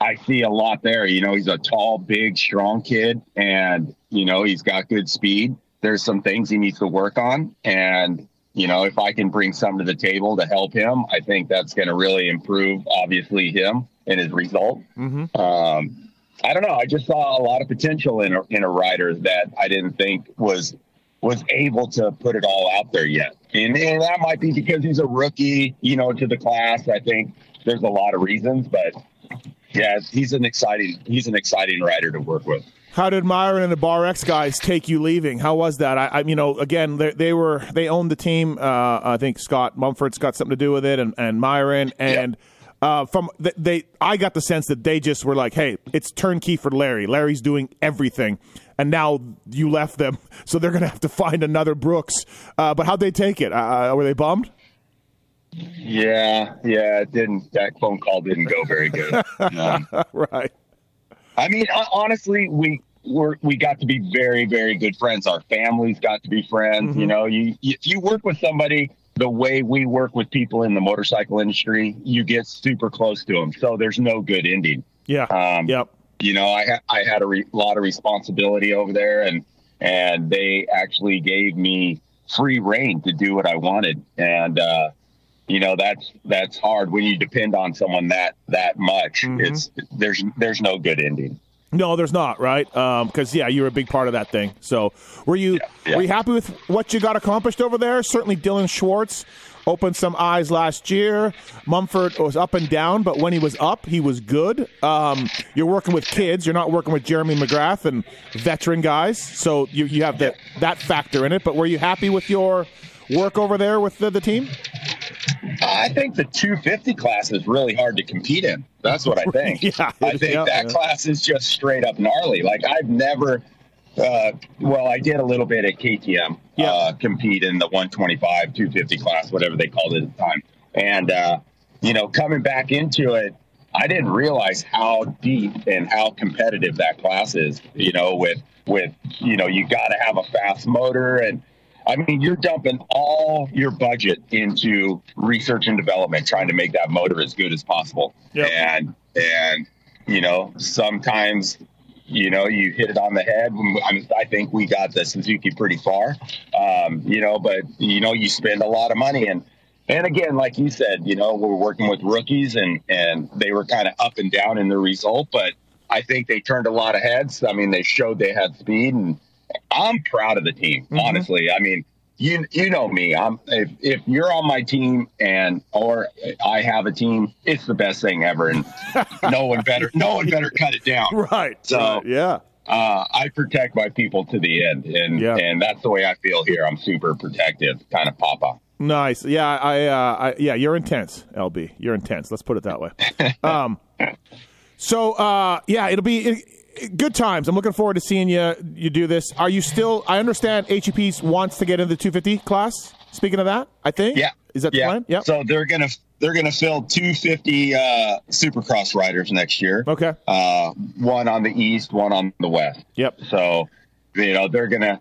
I see a lot there. You know, he's a tall, big, strong kid, and you know he's got good speed. There's some things he needs to work on, and you know if I can bring some to the table to help him, I think that's going to really improve, obviously, him and his result. Um, I don't know. I just saw a lot of potential in a, in a rider that I didn't think was was able to put it all out there yet. And, and that might be because he's a rookie, you know, to the class. I think there's a lot of reasons, but yeah, he's an exciting he's an exciting rider to work with. How did Myron and the Bar X guys take you leaving? How was that? I, I you know, again, they, they were they owned the team. Uh, I think Scott Mumford's got something to do with it, and and Myron and. uh, from th- they, I got the sense that they just were like, "Hey, it's turnkey for Larry. Larry's doing everything." And now you left them, [laughs] so they're going to have to find another Brooks. Uh, but how'd they take it? Uh, were they bummed? Yeah, yeah, it didn't. That phone call didn't go very good. [laughs] Um, right. I mean, honestly, we we're, we got to be very, very good friends. Our families got to be friends. You know, you if you work with somebody the way we work with people in the motorcycle industry, you get super close to them. So there's no good ending. Yeah. Um, yep. you know, I ha- I had a re- lot of responsibility over there, and and they actually gave me free rein to do what I wanted, and uh, you know that's that's hard when you depend on someone that that much. It's there's there's no good ending. No, there's not, right? Because yeah, you were a big part of that thing. So, were you yeah. were you happy with what you got accomplished over there? Certainly, Dilan Schwartz opened some eyes last year. Mumford was up and down, but when he was up, he was good. Um, you're working with kids. You're not working with Jeremy McGrath and veteran guys, so you you have that that factor in it. But were you happy with your work over there with the, the team? I think the 250 class is really hard to compete in. That's what I [laughs] think. Yeah, I think yeah, that yeah. class is just straight up gnarly. Like I've never, uh, well, I did a little bit at KTM, Yeah. uh, compete in the 125, 250 class, whatever they called it at the time. And, uh, you know, coming back into it, I didn't realize how deep and how competitive that class is, you know, with, with, you know, you got to have a fast motor and, I mean, you're dumping all your budget into research and development, trying to make that motor as good as possible. Yep. And and you know, sometimes you know you hit it on the head. I mean, I think we got the Suzuki pretty far. Um, you know, but you know, you spend a lot of money and. And again, like you said, you know, we're working with rookies and, and they were kind of up and down in the result, but I think they turned a lot of heads. I mean, they showed they had speed and I'm proud of the team, honestly. I mean, you you know me. I'm if, if you're on my team and or I have a team, it's the best thing ever, and [laughs] no one better no one better cut it down. [laughs] Right. So- right, yeah. Uh, I protect my people to the end, and Yeah. and that's the way I feel here. I'm super protective, kind of papa. Nice. Yeah, I, uh, I yeah, you're intense, LB. You're intense. Let's put it that way. [laughs] um, so uh, yeah, it'll be it- good times. I'm looking forward to seeing you you do this. Are you still? I understand HEP wants to get into the 250 class. Speaking of that, I think. Yeah, Is that the yeah. plan? Yeah. So they're gonna they're gonna fill 250 uh, Supercross riders next year. okay. Uh, one on the east, one on the west. Yep. So, you know, they're gonna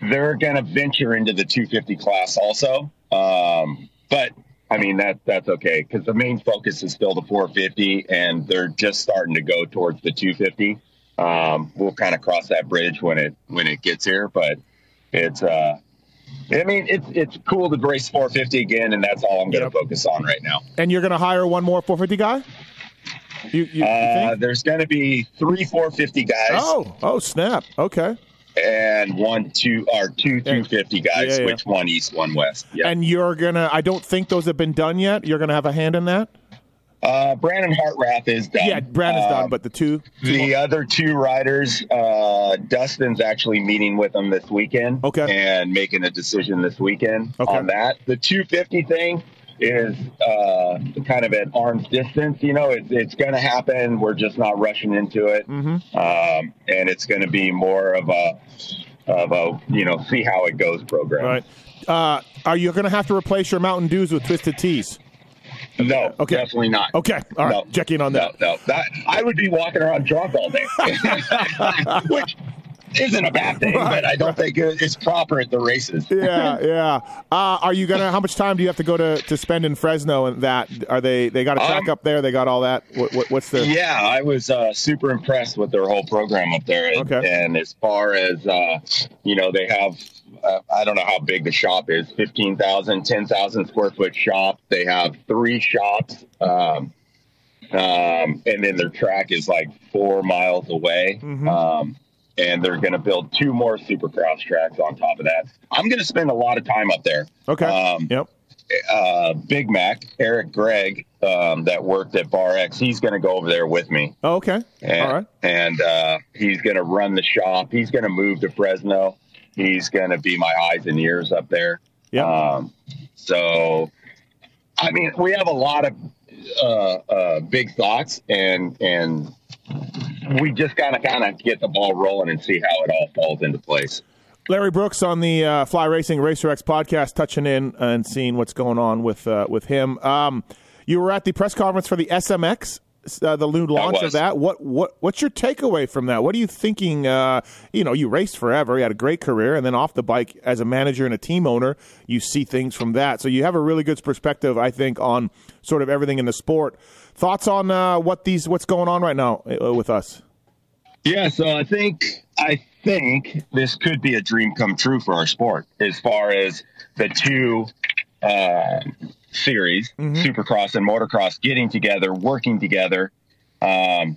they're gonna venture into the 250 class also. Um, but I mean that that's okay because the main focus is still the 450, and they're just starting to go towards the 250. Um, we'll kind of cross that bridge when it when it gets here, but it's uh. I mean, it's it's cool to race 450 again, and that's all I'm going to Yep. focus on right now. And you're going to hire one more 450 guy. You, you, Uh, there's going to be three 450 guys. Oh, oh, snap. Okay. and one two or two two fifty guys, Yeah, yeah. which one east, one west. Yeah. And you're gonna. I don't think those have been done yet. You're gonna have a hand in that. Uh, Brandon Hartranft is done. Yeah, Brandon's done, Um, but the two. the other two riders, uh, Dustin's actually meeting with them this weekend. Okay. And making a decision this weekend Okay. on that. The 250 thing is uh, kind of at arm's distance. You know, it's it's going to happen. We're just not rushing into it. Mm-hmm. Um, and it's going to be more of a of a you know see how it goes program. All right. Uh, are you gonna have to replace your Mountain Dews with Twisted Teas? No, Okay. definitely not. Okay. All right. No. Checking on that. No, no, that I would be walking around drunk all day, [laughs] which isn't a bad thing, but I don't think it's proper at the races. [laughs] yeah, yeah. Uh, are you gonna? How much time do you have to go to, to spend in Fresno? And that are they? They got a track Um, up there. They got all that. What, what, what's the? Yeah, I was uh, super impressed with their whole program up there. And, Okay. and as far as, uh, you know, they have, uh, I don't know how big the shop is 15,000, 10,000 square foot shop. They have three shops. Um, um, and then their track is like four miles away. Mm-hmm. Um, and they're going to build two more supercross tracks on top of that. I'm going to spend a lot of time up there. Okay. Um, yep. uh, Big Mac, Eric Gregg, um, that worked at Bar X, he's going to go over there with me. Oh, okay. And, all right. and uh, he's going to run the shop. He's going to move to Fresno. He's going to be my eyes and ears up there. Yep. Um, so, I mean, we have a lot of uh, uh, big thoughts, and and we just gotta kind of get the ball rolling and see how it all falls into place. Larry Brooks on the uh, Fly Racing Racer X podcast, touching in and seeing what's going on with uh, with him. Um, you were at the press conference for the SMX, uh, the new launch of that. What what what's your takeaway from that? What are you thinking? Uh, you know, you raced forever, you had a great career, and then off the bike as a manager and a team owner, you see things from that. So you have a really good perspective, I think, on sort of everything in the sport. Thoughts on uh, what these what's going on right now uh, with us? Yeah, so I think I think this could be a dream come true for our sport as far as the two uh, series, mm-hmm. Supercross and Motocross, getting together, working together. Um,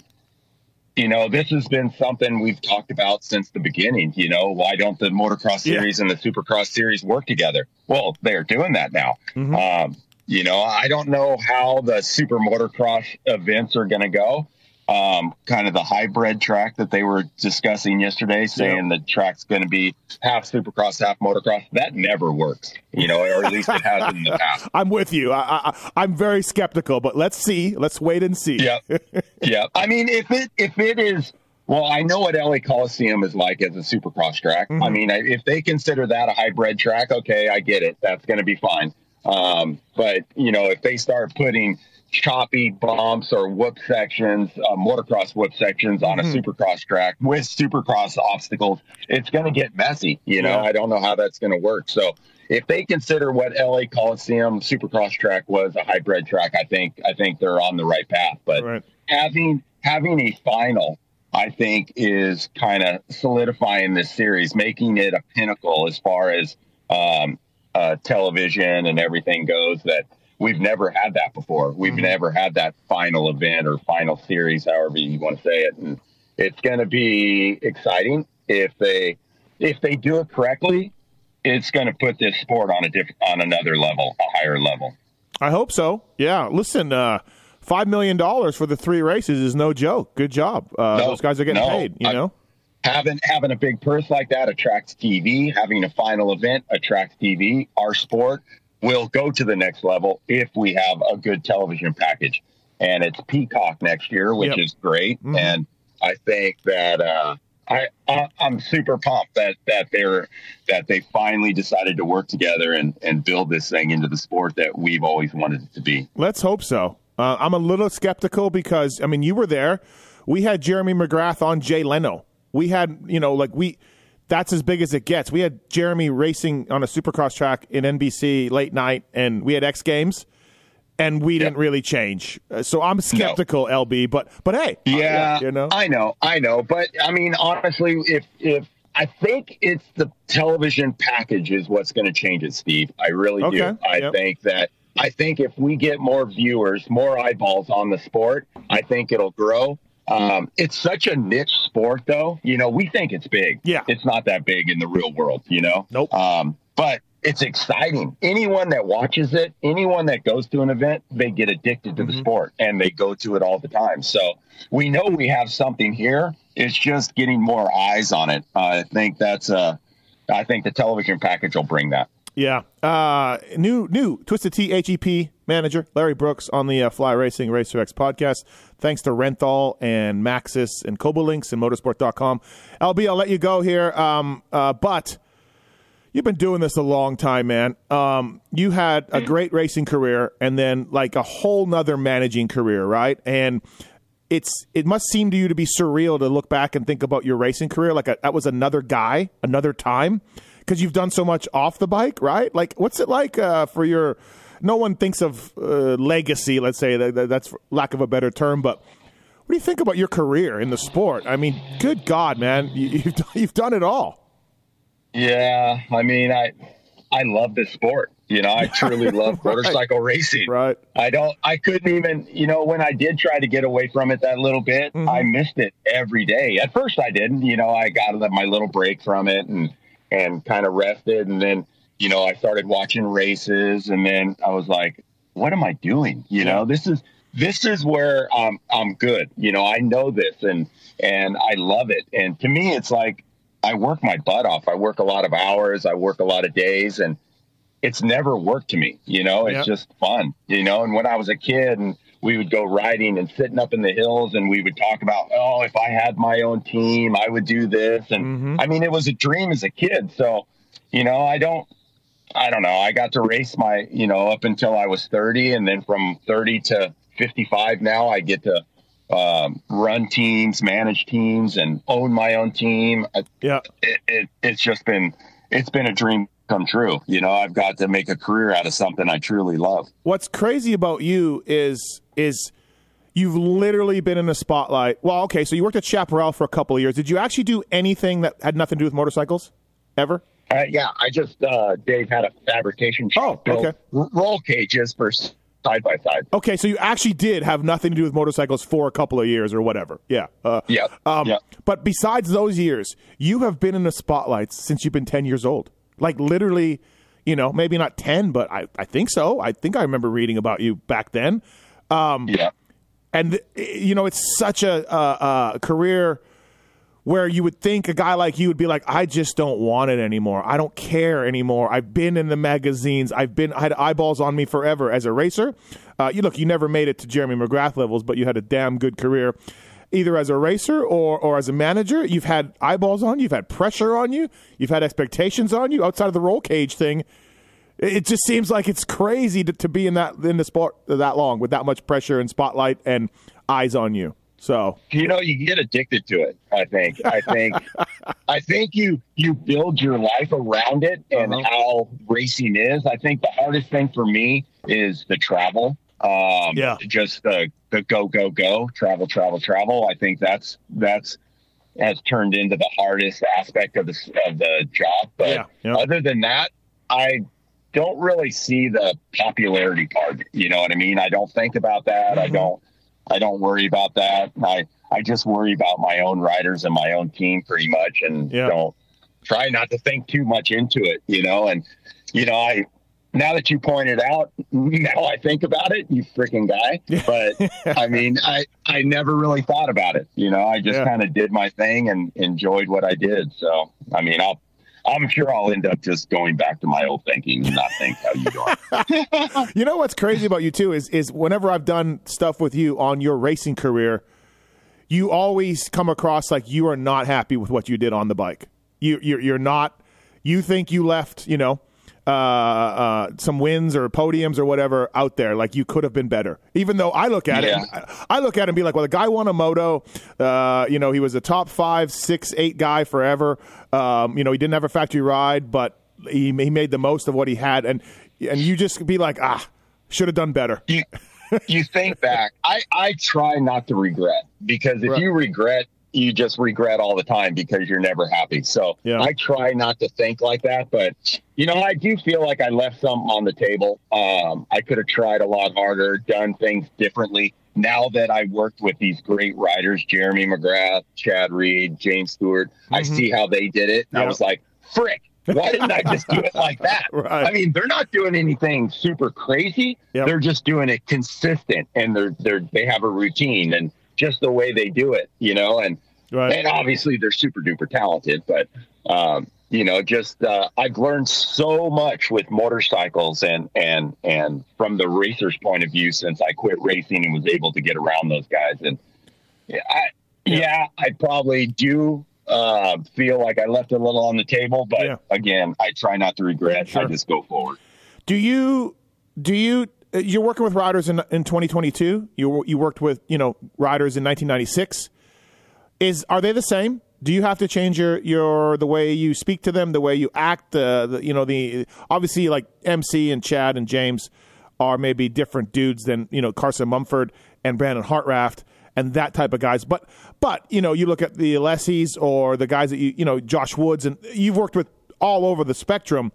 you know, this has been something we've talked about since the beginning. You know, why don't the Motocross series yeah. and the Supercross series work together? Well, they're doing that now. Mm-hmm. Um, you know, I don't know how the Super Motocross events are going to go um, kind of the hybrid track that they were discussing yesterday, saying the track's going to be half supercross, half motocross. That never works, you know, or at least it has in the past. [laughs] I'm with you. I, I, am very skeptical, but let's see. Let's wait and see. Yeah, [laughs] yeah. I mean, if it if it is. Well, I know what LA Coliseum is like as a supercross track. Mm-hmm. I mean, if they consider that a hybrid track, okay, I get it. That's going to be fine. Um, but you know, if they start putting choppy bumps or whoop sections, uh, motocross whoop sections on a mm. supercross track with supercross obstacles, it's going to get messy. You know, yeah. I don't know how that's going to work. So if they consider what LA Coliseum supercross track was a hybrid track, I think I think they're on the right path. But right. having having a final, I think, is kind of solidifying this series, making it a pinnacle as far as um, uh, television and everything goes. That we've never had that before. We've mm-hmm. never had that final event or final series, however you want to say it. And it's going to be exciting if they if they do it correctly. It's going to put this sport on a different on another level, a higher level. I hope so. Yeah. Listen, uh, five million dollars for the three races is no joke. Good job. Uh, no, those guys are getting no, paid. You I, know. Having having a big purse like that attracts TV. Having a final event attracts TV. Our sport will go to the next level if we have a good television package. And it's Peacock next year, which yep. is great. Mm-hmm. And I think that uh, I, I am super pumped that that they're that they finally decided to work together and and build this thing into the sport that we've always wanted it to be. Let's hope so. Uh, I'm a little skeptical because I mean you were there. We had Jeremy McGrath on Jay Leno. We had you know like we that's as big as it gets. We had Jeremy racing on a supercross track in NBC late night, and we had X Games, and we didn't really change. Uh, so I'm skeptical, no. LB. But but hey, yeah, uh, you know, I know, I know. But I mean, honestly, if if I think it's the television package is what's going to change it, Steve. I really okay. do. I yep. think that. I think if we get more viewers, more eyeballs on the sport, I think it'll grow. Um, it's such a niche sport, though. You know, we think it's big. Yeah, it's not that big in the real world. You know. Nope. Um, but it's exciting. Anyone that watches it, anyone that goes to an event, they get addicted to mm-hmm. the sport and they go to it all the time. So we know we have something here. It's just getting more eyes on it. Uh, I think that's uh, I think the television package will bring that. Yeah. Uh, new new Twisted Tea HEP manager Larry Brooks on the uh, Fly Racing Racer X podcast. Thanks to Renthal and Maxxis and Koubalinks and Motorsport.com. LB, I'll let you go here. Um, uh, but you've been doing this a long time, man. Um, you had a great racing career and then like a whole nother managing career, right? And it's it must seem to you to be surreal to look back and think about your racing career like a, that was another guy, another time because you've done so much off the bike, right? Like, what's it like uh, for your? No one thinks of uh, legacy. Let's say that, that's lack of a better term, but what do you think about your career in the sport? I mean, good God, man, [laughs] you, have you've done it all. Yeah, I mean, I I love this sport. You know, I [laughs] truly love right. motorcycle racing. Right. I don't. I couldn't even. You know, when I did try to get away from it that little bit, mm-hmm. I missed it every day. At first, I didn't. You know, I got my little break from it, and and kind of rested. And then, you know, I started watching races and then I was like, what am I doing? You know, this is, this is where I'm, I'm good. You know, I know this and, and I love it. And to me, it's like, I work my butt off. I work a lot of hours. I work a lot of days and it's never worked to me. You know, it's yep. just fun, you know, and when I was a kid and we would go riding and sitting up in the hills and we would talk about, oh, if I had my own team, I would do this. And Mm-hmm. I mean, it was a dream as a kid. So, you know, I don't, I don't know. I got to race my, you know, up until I was 30. And then from 30 to 55 now, I get to um, run teams, manage teams, and own my own team. Yeah. It, it, it's just been, it's been a dream come true. You know, I've got to make a career out of something I truly love. What's crazy about you is is you've literally been in the spotlight. Well, okay, so you worked at Chaparral for a couple of years. Did you actually do anything that had nothing to do with motorcycles ever? Uh, yeah, I just uh, Dave had a fabrication shop Oh, okay. roll cages for side by side. Okay, so you actually did have nothing to do with motorcycles for a couple of years or whatever. Yeah. Uh, Yeah, Um, yeah. But besides those years, you have been in the spotlights since you've been 10 years old. Like literally, you know, maybe not 10, but I, I think so. I think I remember reading about you back then. Yeah, and you know it's such a, a, a career where you would think a guy like you would be like i just don't want it anymore. I don't care anymore. I've been in the magazines. I've been i had eyeballs on me forever as a racer. Uh, you look you never made it to jeremy mcgrath levels but you had a damn good career either as a racer or, or as a manager you've had eyeballs on you you've had pressure on you you've had expectations on you outside of the roll cage thing it just seems like it's crazy to, to be in that in the sport that long with that much pressure and spotlight and eyes on you. So you know, you get addicted to it. I think. I think. [laughs] I think you you build your life around it and Uh-huh. how racing is. I think the hardest thing for me is the travel. Um, Yeah. Just the the go go go travel travel travel. I think that's that's has turned into the hardest aspect of the of the job. But Yeah, yeah. other than that, I don't really see the popularity part. You know what I mean? I don't think about that. Mm-hmm. I don't. I don't worry about that. I I just worry about my own riders and my own team pretty much, and Yeah. don't try not to think too much into it. You know, and you know I. Now that you pointed out, now I think about it, you freaking guy. But I mean, I I never really thought about it. You know, I just Yeah. kind of did my thing and enjoyed what I did. So I mean, I'll I'm sure I'll end up just going back to my old thinking and not think how you doing. [laughs] you know what's crazy about you too is is whenever I've done stuff with you on your racing career, you always come across like you are not happy with what you did on the bike. You you're, you're not. You think you left, you know, uh, uh, some wins or podiums or whatever out there. Like you could have been better. Even though I look at Yeah. it, I- look at it and be like, well, the guy won a moto. Uh, you know, he was a top five, six, eight guy forever. Um, you know, he didn't have a factory ride, but he, he made the most of what he had. And and you just be like, ah, should have done better. you you think back. I I try not to regret because if Right. you regret, you just regret all the time because you're never happy. So Yeah. I try not to think like that. But you know, I do feel like I left something on the table. Um, I could have tried a lot harder, done things differently. Now that I worked with these great writers, Jeremy McGrath, Chad Reed, James Stewart, I see how they did it. And Mm-hmm. I was like, frick. Why didn't I just do it [laughs] like that? Right. I mean, they're not doing anything super crazy. Yep. They're just doing it consistent and they're they're they have a routine and just the way they do it, you know, and Right. and obviously they're super duper talented, but um, you know, just uh, I've learned so much with motorcycles and and and from the racer's point of view since I quit racing and was able to get around those guys and yeah, I, yeah, I probably do uh, feel like I left a little on the table, but Yeah. again, I try not to regret. Sure. I just go forward. Do you do you you're working with riders in in 2022? You you worked with you know riders in 1996. Is are they the same? Do you have to change your your the way you speak to them, the way you act? Uh, the, you know the obviously like MC and Chad and James are maybe different dudes than you know Carson Mumford and Brandon Hartranft and that type of guys. But but you know you look at the Alessis or the guys that you you know Josh Woods and you've worked with all over the spectrum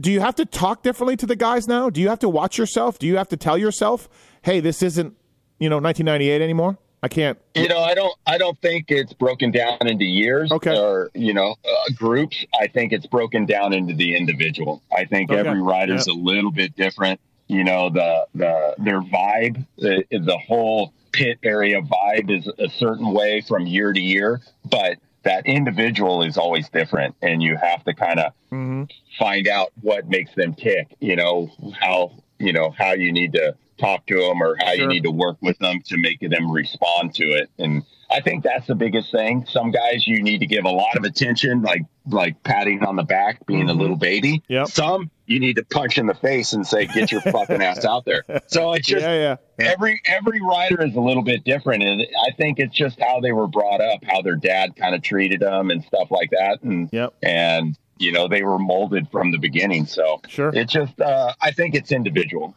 do you have to talk differently to the guys now? Do you have to watch yourself? Do you have to tell yourself, "Hey, this isn't, you know, 1998 anymore. I can't." You know, I don't. I don't think it's broken down into years Okay. or you know uh, groups. I think it's broken down into the individual. I think Okay. every rider's a little bit different. You know, the the their vibe, the the whole pit area vibe is a certain way from year to year, but that individual is always different, and you have to kind of mm-hmm. find out what makes them tick. You know how you know how you need to talk to them or how Sure. you need to work with them to make them respond to it. And I think that's the biggest thing. Some guys you need to give a lot of attention, like like patting on the back, being a little baby. Mm-hmm. Yep. Some you need to punch in the face and say, "Get your fucking ass out there." So it's just yeah, yeah. every every rider is a little bit different, and I think it's just how they were brought up, how their dad kind of treated them, and stuff like that. And Yep. and you know they were molded from the beginning. So Sure. it's just uh, I think it's individual.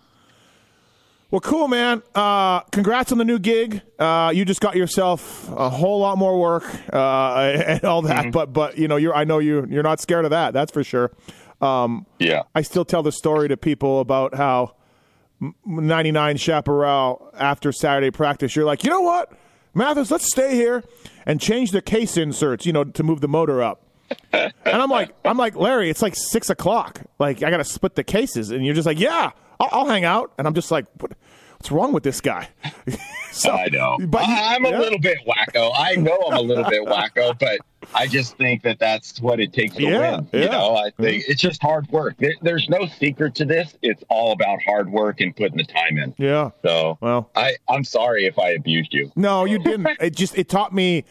Well, cool, man. Uh, congrats on the new gig. Uh, you just got yourself a whole lot more work uh, [laughs] and all that. But but you know, you're I know you you're not scared of that. That's for sure. Um, Yeah. I still tell the story to people about how 99 Chaparral after Saturday practice. You're like, you know what, Matthes, let's stay here and change the case inserts. You know, to move the motor up. [laughs] and I'm like, I'm like, Larry, it's like six o'clock. Like, I got to split the cases. And you're just like, yeah, I'll, I'll hang out. And I'm just like, what, what's wrong with this guy? [laughs] so, I know. But I'm a little bit wacko. I know I'm a little bit wacko, but I just think that that's what it takes to Yeah, win. yeah. You know, I think mm-hmm. it's just hard work. There, there's no secret to this. It's all about hard work and putting the time in. Yeah. So Well, I, I'm sorry if I abused you. No, you didn't. it just it taught me.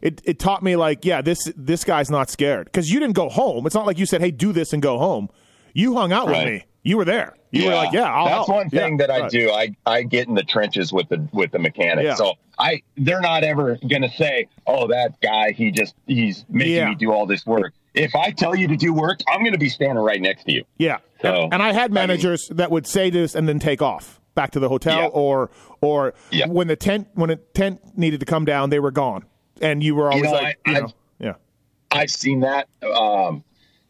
It, it taught me like yeah this this guy's not scared because you didn't go home. It's not like you said hey do this and go home. You hung out with me. You were there. You were like yeah I'll that's help. one thing Yeah, that I right. do. I I get in the trenches with the with the mechanics. Yeah. So I they're not ever gonna say, oh that guy he just he's making Yeah. me do all this work. If I tell you to do work, I'm gonna be standing right next to you. Yeah, So, and, and I had mean- managers that would say this and then take off back to the hotel Yeah. or or Yeah. when the tent when a tent needed to come down they were gone and you were always know, like I- you I- know yeah I've seen that um,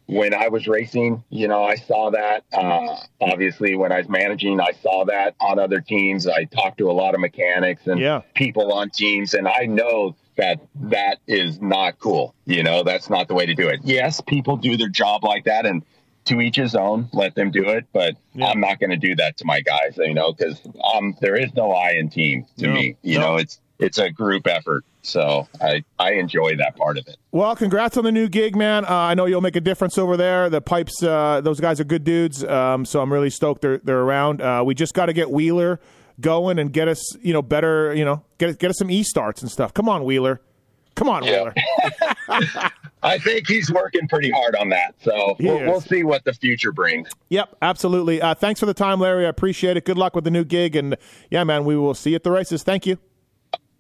when I was racing. You know, I saw that. Uh, obviously, when I was managing, I saw that on other teams. I talked to a lot of mechanics and Yeah. people on teams, and I know that that is not cool. You know, that's not the way to do it. Yes, people do their job like that, and to each his own. Let them do it, but I'm not going to do that to my guys. You know, because um, there is no I in team to No. me. You No. know, it's it's a group effort. So I I enjoy that part of it. Well, congrats on the new gig, man. Uh, I know you'll make a difference over there. The pipes, uh, those guys are good dudes. Um, so I'm really stoked they're they're around. Uh, we just got to get Wheeler going and get us, you know, better, you know, get get us some e starts and stuff. Come on, Wheeler. Come on, Yeah. Wheeler. [laughs] [laughs] I think he's working pretty hard on that. So we'll, we'll see what the future brings. Yep, absolutely. Uh, thanks for the time, Larry. I appreciate it. Good luck with the new gig, and yeah, man, we will see you at the races. Thank you.